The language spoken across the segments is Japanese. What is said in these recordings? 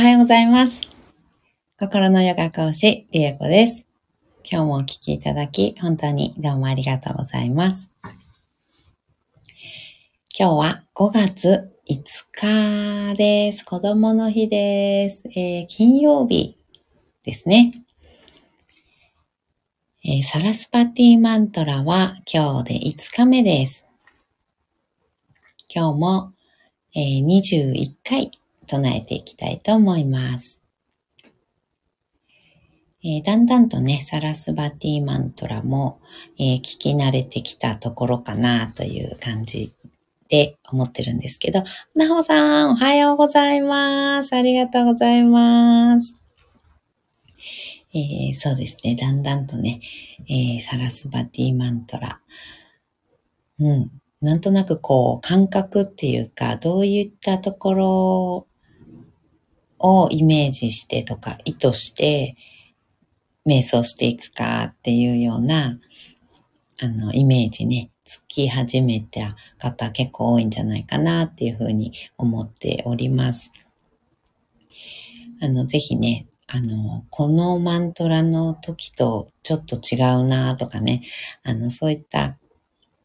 はようございます。心のヨガ講師、リエコです。今日もお聞きいただき、本当にどうもありがとうございます。今日は5月5日です。子供の日です。えー金曜日ですね。えーサラスパティマントラは今日で5日目です。今日も、えー21回唱えていきたいと思います。えーだんだんとね、サラスバティマントラも、えー聞き慣れてきたところかなという感じで思ってるんですけど、なほさん、おはようございます。ありがとうございます。えーそうですね、だんだんとね、えーサラスバティマントラ。うん。なんとなくこう、感覚っていうか、どういったところをイメージしてとか、意図して、瞑想していくかっていうような、あの、イメージね、つき始めた方結構多いんじゃないかなっていうふうに思っております。あの、ぜひね、あの、このマントラの時とちょっと違うなとかね、あの、そういった、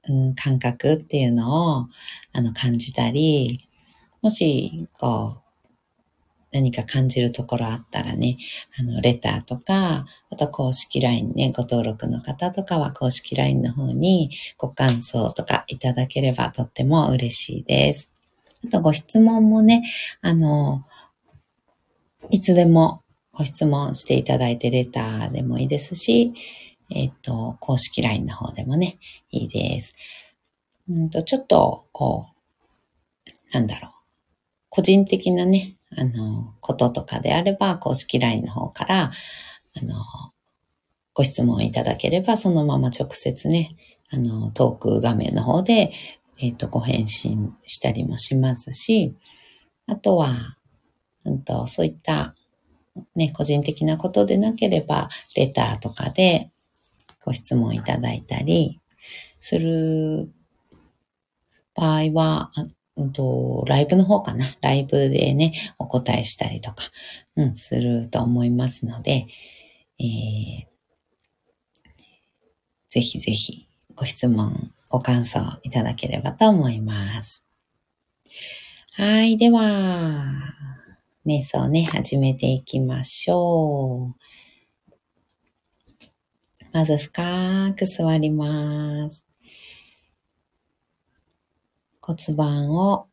うん、感覚っていうのを、あの、感じたり、もし、こう、何か感じるところあったらね、あの、レターとか、あと公式 LINE ね、ご登録の方とかは公式 LINE の方にご感想とかいただければとっても嬉しいです。あとご質問もね、あの、いつでもご質問していただいてレターでもいいですし、えっ、と、公式 LINE の方でもね、いいです。うんと、ちょっと、こう、なんだろう。個人的なね、あの、こととかであれば、公式 LINE の方から、あの、ご質問いただければ、そのまま直接ね、あの、トーク画面の方で、えっ、と、ご返信したりもしますし、あとは、うんと、そういった、ね、個人的なことでなければ、レターとかでご質問いただいたりする場合は、うんと、ライブの方かな。ライブでね、お答えしたりとか、うん、すると思いますので、えーぜひぜひご質問、ご感想いただければと思います。はい、では、瞑想ね、始めていきましょう。まず深く座ります。骨盤を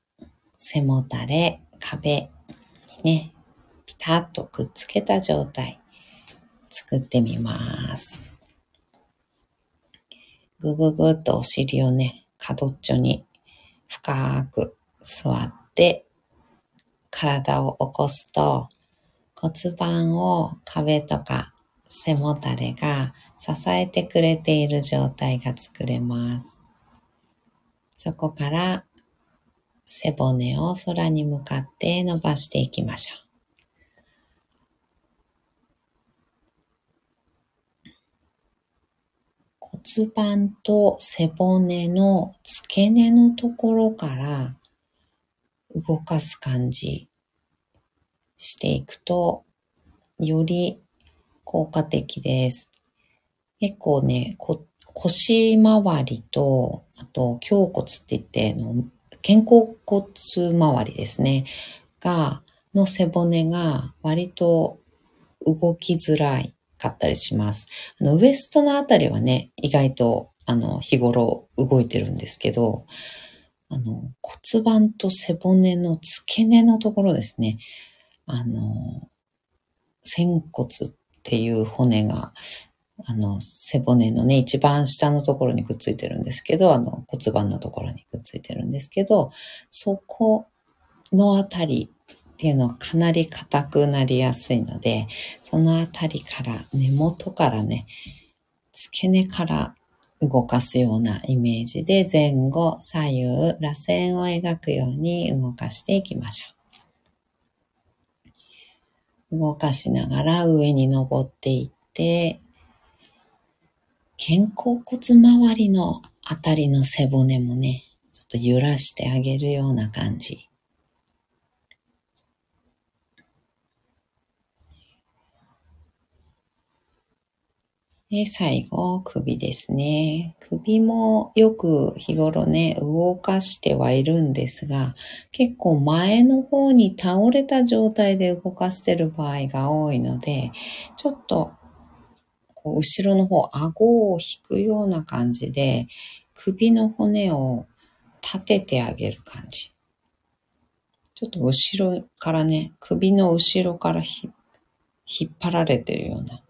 背もたれ、壁にね、ピタッとくっつけた状態作ってみます。ぐぐぐっとお尻をね、角っちょに深く座って体を起こすと骨盤を壁とか背もたれが支えてくれている状態が作れます。そこから背骨を空に向かって伸ばしていきましょう。骨盤と背骨の付け根のところから動かす感じしていくとより効果的です。結構ね、こ腰回りと、あと胸骨って言っての、肩甲骨周りですね、が、の背骨が割と動きづらいかったりします。あのウエストのあたりはね、意外とあの日頃動いてるんですけど、あの骨盤と背骨の付け根のところですね、あの、仙骨っていう骨が、あの、背骨のね、一番下のところにくっついてるんですけど、あの骨盤のところにくっついてるんですけど、そこのあたりっていうのはかなり硬くなりやすいので、そのあたりから、根元からね、付け根から動かすようなイメージで前後、左右、螺旋を描くように動かしていきましょう。動かしながら上に登っていって、肩甲骨周りのあたりの背骨もね、ちょっと揺らしてあげるような感じ。で、最後、首ですね。首もよく日頃ね、動かしてはいるんですが、結構前の方に倒れた状態で動かしてる場合が多いので、ちょっとこう後ろの方、顎を引くような感じで、首の骨を立ててあげる感じ。ちょっと後ろからね、首の後ろから引っ張られてるような。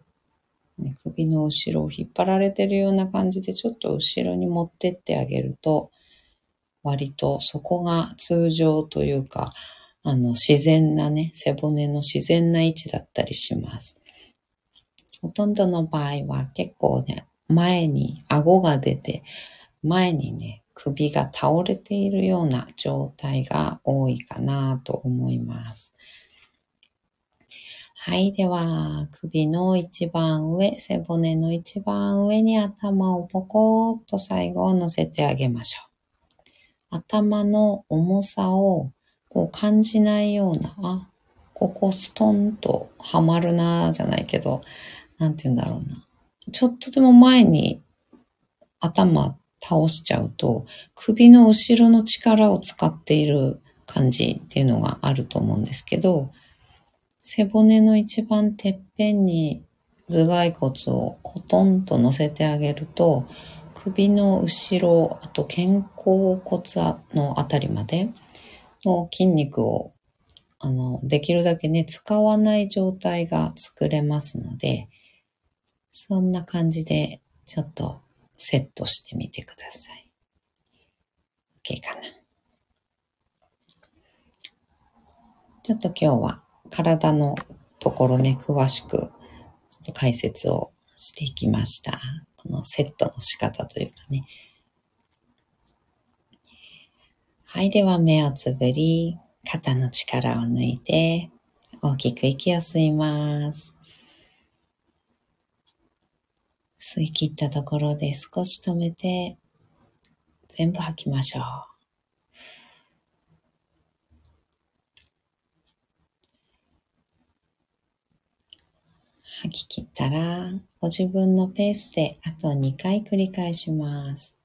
ね、首の後ろを引っ張られてるような感じでちょっと後ろに持ってってあげると、割とそこが通常というか、あの、自然なね、背骨の自然な位置だったりします。ほとんどの場合は結構ね、前に顎が出て、前にね、首が倒れているような状態が多いかなと思います。はい。では、首の一番上、背骨の一番上に頭をポコッと最後乗せてあげましょう。頭の重さをこう感じないような、あ、ここストンとはまるなじゃないけど、なんて言うんだろうな。ちょっとでも前に頭倒しちゃうと、首の後ろの力を使っている感じっていうのがあると思うんですけど、背骨の一番てっぺんに頭蓋骨をコトンと乗せてあげると、首の後ろ、あと肩甲骨のあたりまでの筋肉を、あの、できるだけね、使わない状態が作れますので、そんな感じでちょっとセットしてみてください。OK かな。ちょっと今日は体のところね、詳しく、ちょっと解説をしていきました。このセットの仕方というかね。はい、では目をつぶり、肩の力を抜いて、大きく息を吸います。吸い切ったところで少し止めて、全部吐きましょう。吐き切ったら、ご自分のペースであと2回繰り返します。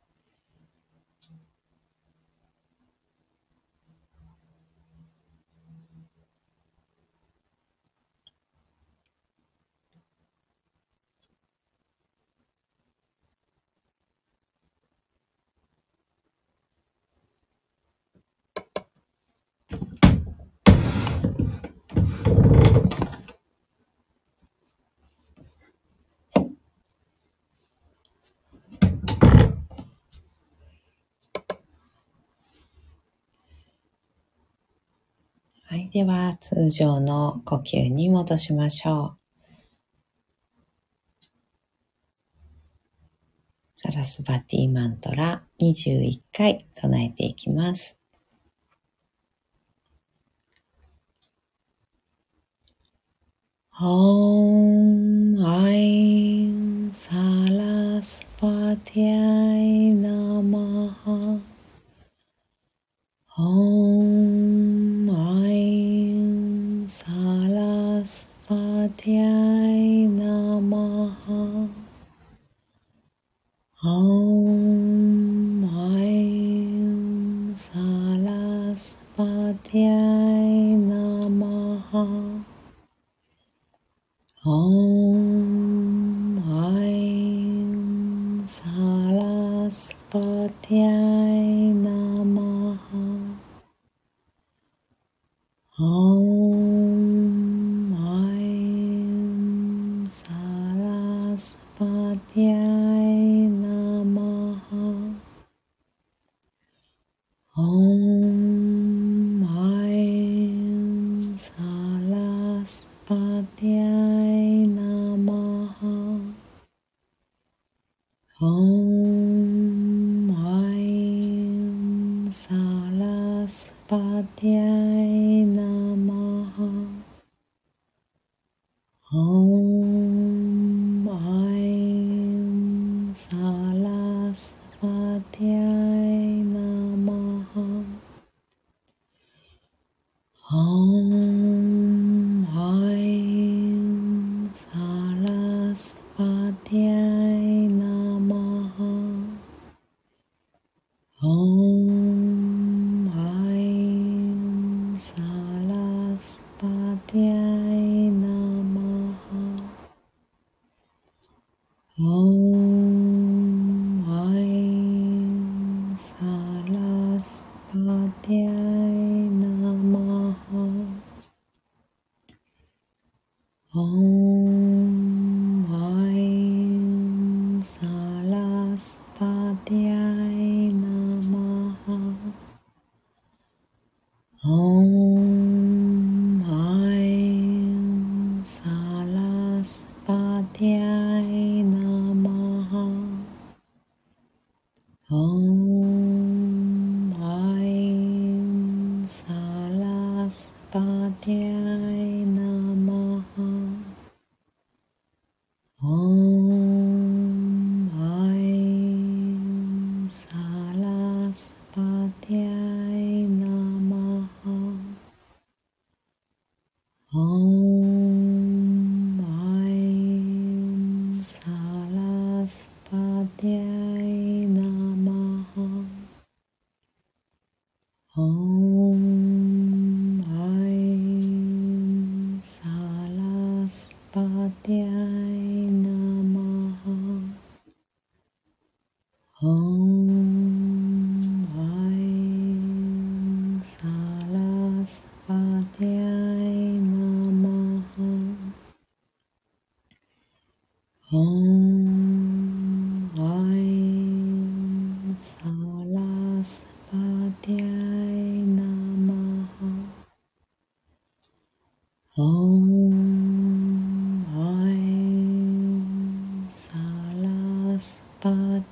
では、通常の呼吸に戻しましょう。サラスバティマントラ21回唱えていきます。Om Aim Sarasvatyai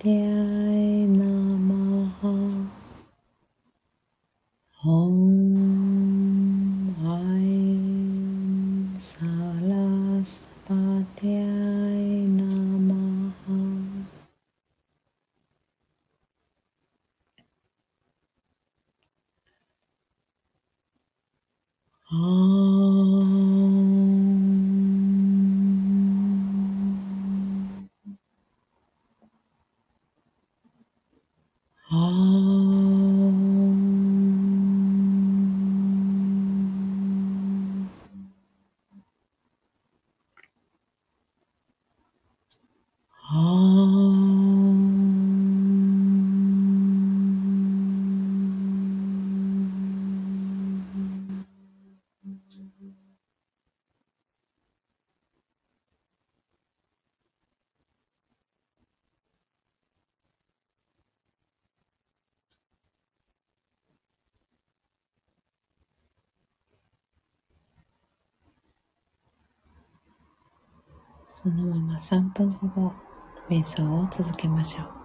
Yeah. そのまま3分ほど瞑想を続けましょう。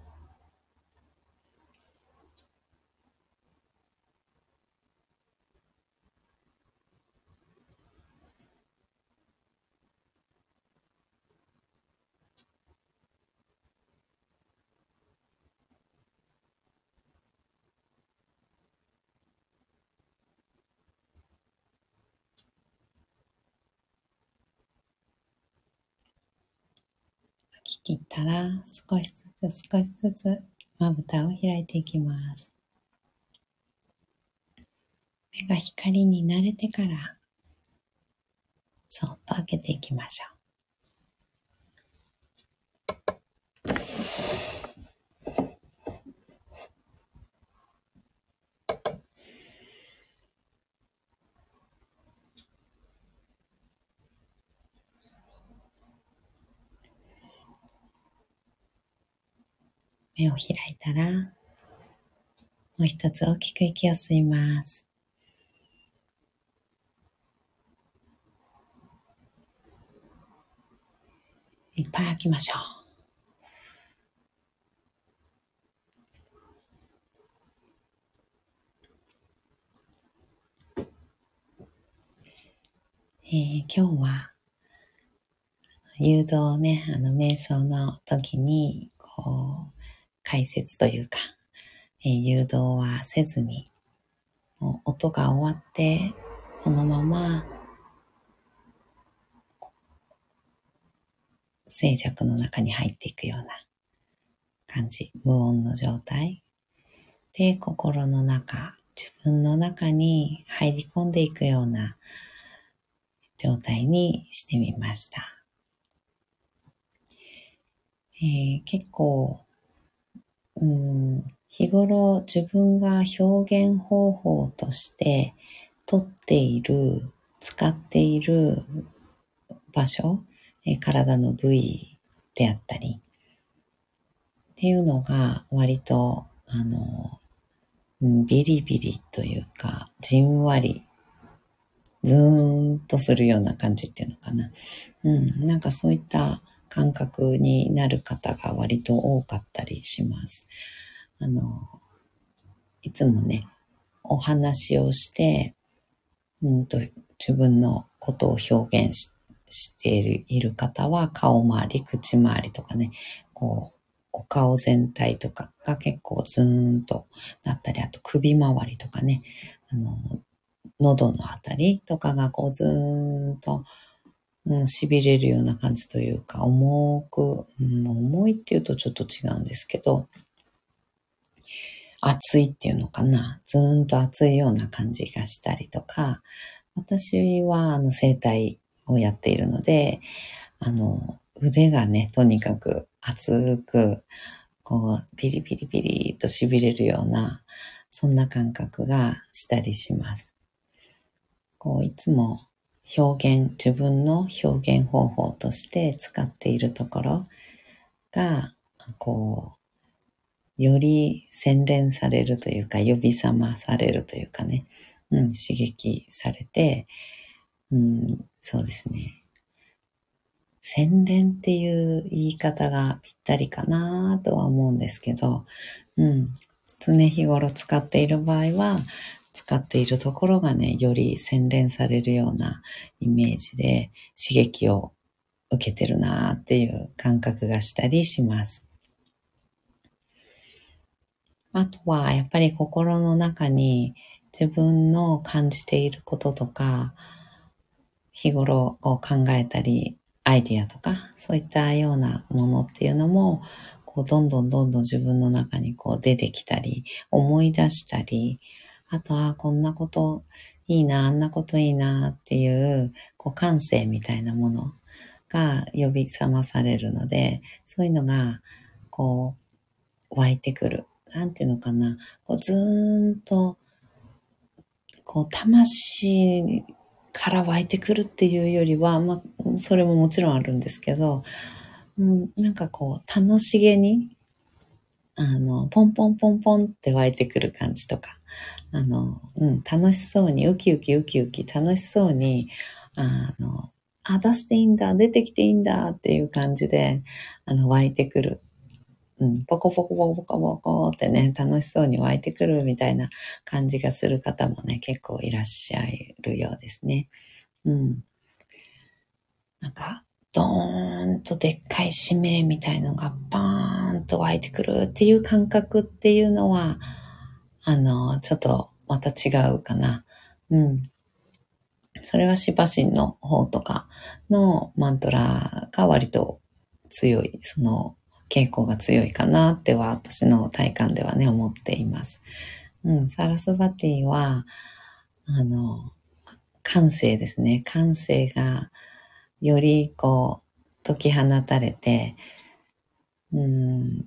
たら少しずつ少しずつまぶたを開いていきます。目が光に慣れてからそっと開けていきましょう。目を開いたら、もう一つ大きく息を吸います。いっぱい吐きましょう。えー、今日は誘導ね、あの瞑想の時にこう解説というか、えー、誘導はせずに、もう音が終わって、そのまま、静寂の中に入っていくような感じ。無音の状態。で、心の中、自分の中に入り込んでいくような状態にしてみました。えー、結構うん、日頃自分が表現方法として取っている、使っている場所、え体の部位であったり、っていうのが割と、あの、ビリビリというか、じんわり、ズーンとするような感じっていうのかな。うん、なんかそういった感覚になる方が割と多かったりします。あの、いつもね、お話をして、うんと、自分のことを表現ししている方は顔周り、口周りとかね、こう、お顔全体とかが結構ズーンとなったり、あと首周りとかね、あの、喉のあたりとかがこうズーンとうん、痺れるような感じというか、重く、うん、重いっていうとちょっと違うんですけど、熱いっていうのかな。ずーんと熱いような感じがしたりとか、私はあの整体をやっているので、あの、腕がね、とにかく熱く、こう、ピリピリピリと痺れるような、そんな感覚がしたりします。こう、いつも表現、自分の表現方法として使っているところが、こう、より洗練されるというか、呼び覚まされるというかね、うん、刺激されて、うん、そうですね。洗練っていう言い方がぴったりかなとは思うんですけど、うん、常日頃使っている場合は、使っているところがね、より洗練されるようなイメージで刺激を受けてるなっていう感覚がしたりします。あとは、やっぱり心の中に自分の感じていることとか、日頃こう考えたり、アイディアとか、そういったようなものっていうのも、こうどんどんどんどん自分の中にこう出てきたり、思い出したり、あとは、こんなこといいな、あんなこといいなっていう、こう感性みたいなものが呼び覚まされるので、そういうのが、こう、湧いてくる。なんていうのかな。こうずーんと、こう、魂から湧いてくるっていうよりは、まあ、それももちろんあるんですけど、うん、なんかこう、楽しげに、あの、ポンポンポンポンって湧いてくる感じとか、あの、うん、楽しそうに、ウキウキウキウキ楽しそうに、あの、あ、出していいんだ、出てきていいんだっていう感じで、あの、湧いてくる。うん、ポコポコポコポコポコってね、楽しそうに湧いてくるみたいな感じがする方もね、結構いらっしゃるようですね。うん。なんか、ドーンとでっかい使命みたいのがバーンと湧いてくるっていう感覚っていうのは、あの、ちょっとまた違うかな。うん。それはシバシンの方とかのマントラが割と強い、その傾向が強いかなっては私の体感ではね、思っています。うん、サラスバティは、あの、感性ですね。感性がよりこう解き放たれて、うん、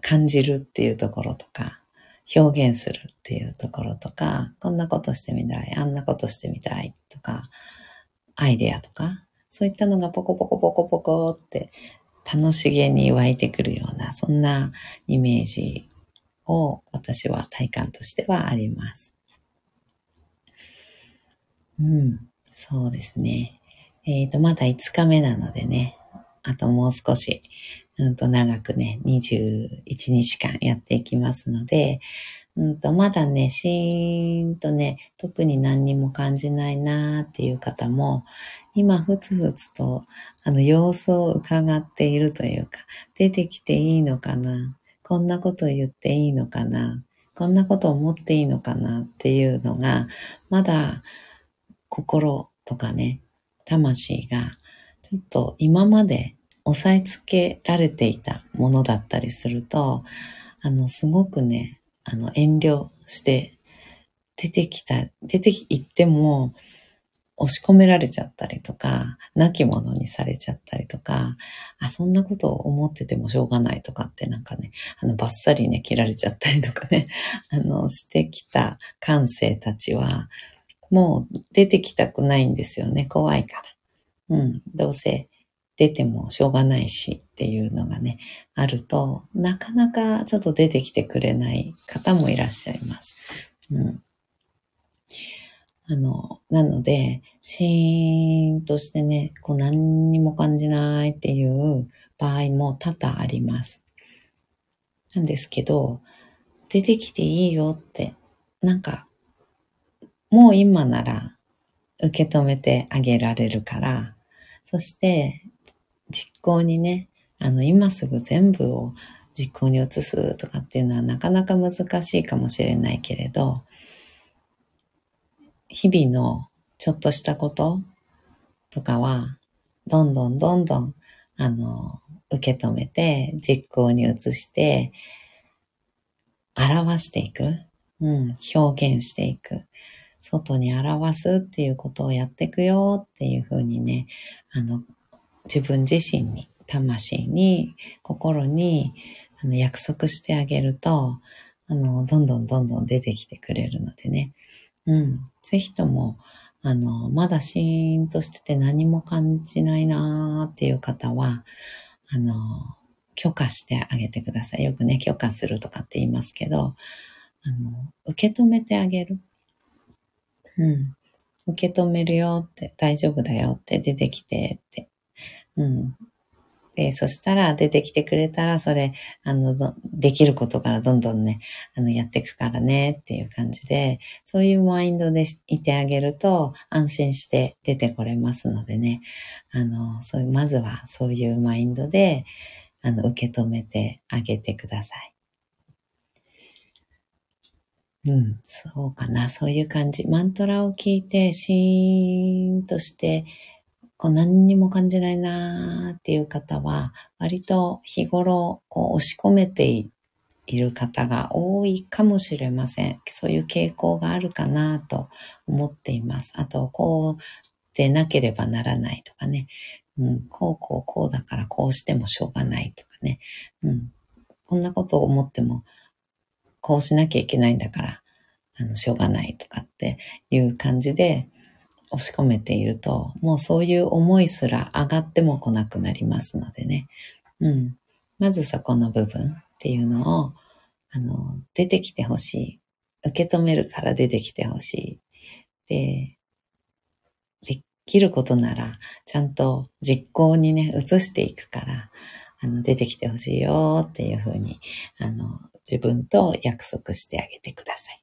感じるっていうところとか、表現するっていうところとか、こんなことしてみたい、あんなことしてみたいとか、アイデアとか、そういったのがポコポコポコポコって楽しげに湧いてくるような、そんなイメージを私は体感としてはあります。うん、そうですね。えっ、ー、と、まだ5日目なのでね、あともう少しうんと長くね、21日間やっていきますので、うんとまだね、シーンとね、特に何にも感じないなーっていう方も、今、ふつふつと、あの、様子を伺っているというか、出てきていいのかなこんなこと言っていいのかなこんなこと思っていいのかなっていうのが、まだ心とかね、魂が、ちょっと今まで押さえつけられていたものだったりすると、あの、すごくね、あの、遠慮して出てきた、出て行っても、押し込められちゃったりとか、亡き者にされちゃったりとか、あ、そんなことを思っててもしょうがないとかってなんかね、あの、バッサリね、切られちゃったりとかね、あの、してきた感性たちは、もう出てきたくないんですよね、怖いから。うん、どうせ出てもしょうがないしっていうのがね、あると、なかなかちょっと出てきてくれない方もいらっしゃいます。うん。あの、なので、シーンとしてね、こう何にも感じないっていう場合も多々あります。なんですけど、出てきていいよって、なんか、もう今なら受け止めてあげられるから、そして実行にね、あの、今すぐ全部を実行に移すとかっていうのはなかなか難しいかもしれないけれど、日々のちょっとしたこととかは、どんどんどんどん、あの、受け止めて、実行に移して、表していく。うん、表現していく。外に表すっていうことをやっていくよっていうふうにね、あの、自分自身に、魂に、心に、あの、約束してあげると、あの、どんどんどんどん出てきてくれるのでね。うん。ぜひとも、あの、まだシーンとしてて何も感じないなーっていう方は、あの、許可してあげてください。よくね、許可するとかって言いますけど、あの、受け止めてあげる。うん。受け止めるよって、大丈夫だよって出てきてってうん。で、そしたら出てきてくれたら、それ、あの、できることからどんどんね、あの、やっていくからねっていう感じで、そういうマインドでいてあげると安心して出てこれますのでね、あの、そういう、まずはそういうマインドで、あの、受け止めてあげてください。うん、そうかな、そういう感じ。マントラを聞いて、シーンとして、こう何にも感じないなーっていう方は、割と日頃こう押し込めている方が多いかもしれません。そういう傾向があるかなと思っています。あと、こうでなければならないとかね。うん、こうこうこうだからこうしてもしょうがないとかね。うん、こんなことを思っても、こうしなきゃいけないんだから、あの、しょうがないとかっていう感じで押し込めていると、もうそういう思いすら上がっても来なくなりますのでね。うん。まずそこの部分っていうのを、あの、出てきてほしい。受け止めるから出てきてほしい。で、できることなら、ちゃんと実行にね、移していくから、あの、出てきてほしいよっていうふうに、あの、自分と約束してあげてください。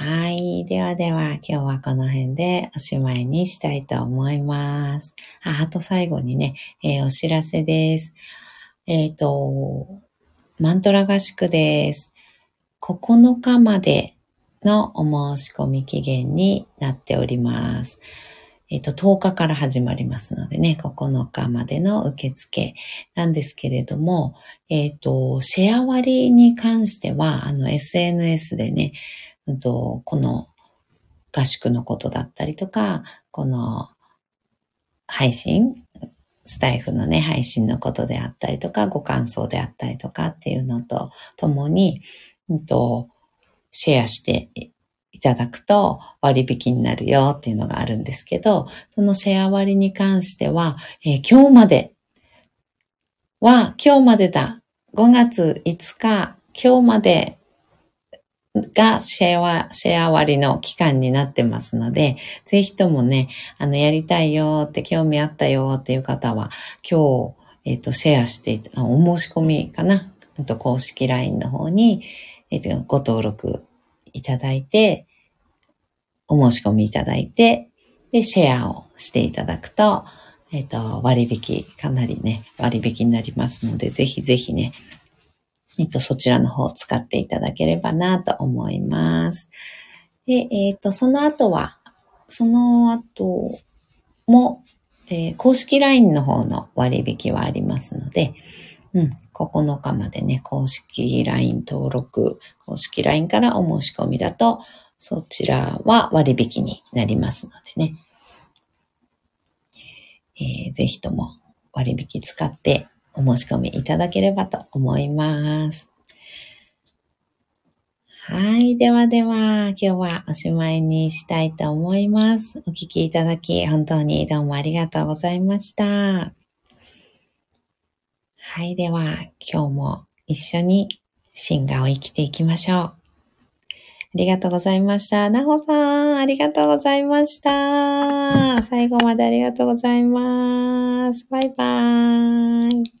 はい。ではでは、今日はこの辺でおしまいにしたいと思います。あ、あと最後にね、えー、お知らせです。えっ、ー、と、マントラ合宿です。9日までのお申し込み期限になっております。えっ、と、10日から始まりますのでね、9日までの受付なんですけれども、えっ、と、シェア割に関しては、あの、SNS でね、うんと、この合宿のことだったりとか、この配信、スタイフのね、配信のことであったりとか、ご感想であったりとかっていうのとともに、うんと、シェアしていただくと割引になるよっていうのがあるんですけど、そのシェア割に関しては、えー、今日までは、今日までだ。5月5日、今日までがシェア、シェア割の期間になってますので、ぜひともね、あの、やりたいよって、興味あったよっていう方は、今日、えっ、ー、と、シェアして、お申し込みかな、と公式 LINE の方に、えっ、ー、と、ご登録いただいて、お申し込みいただいて、で、シェアをしていただくと、えっ、ー、と、割引、かなりね、割引になりますので、ぜひぜひね、えっと、そちらの方を使っていただければなと思います。で、えっと、その後は、その後も、えー、公式 LINE の方の割引はありますので、うん、9日までね、公式 LINE 登録、公式 LINE からお申し込みだと、そちらは割引になりますのでね、えー、ぜひとも割引使ってお申し込みいただければと思います。はい。ではでは、今日はおしまいにしたいと思います。お聞きいただき、本当にどうもありがとうございました。はい。では、今日も一緒に進化を生きていきましょう。ありがとうございました。なほさん、ありがとうございました。最後までありがとうございます。バイバーイ。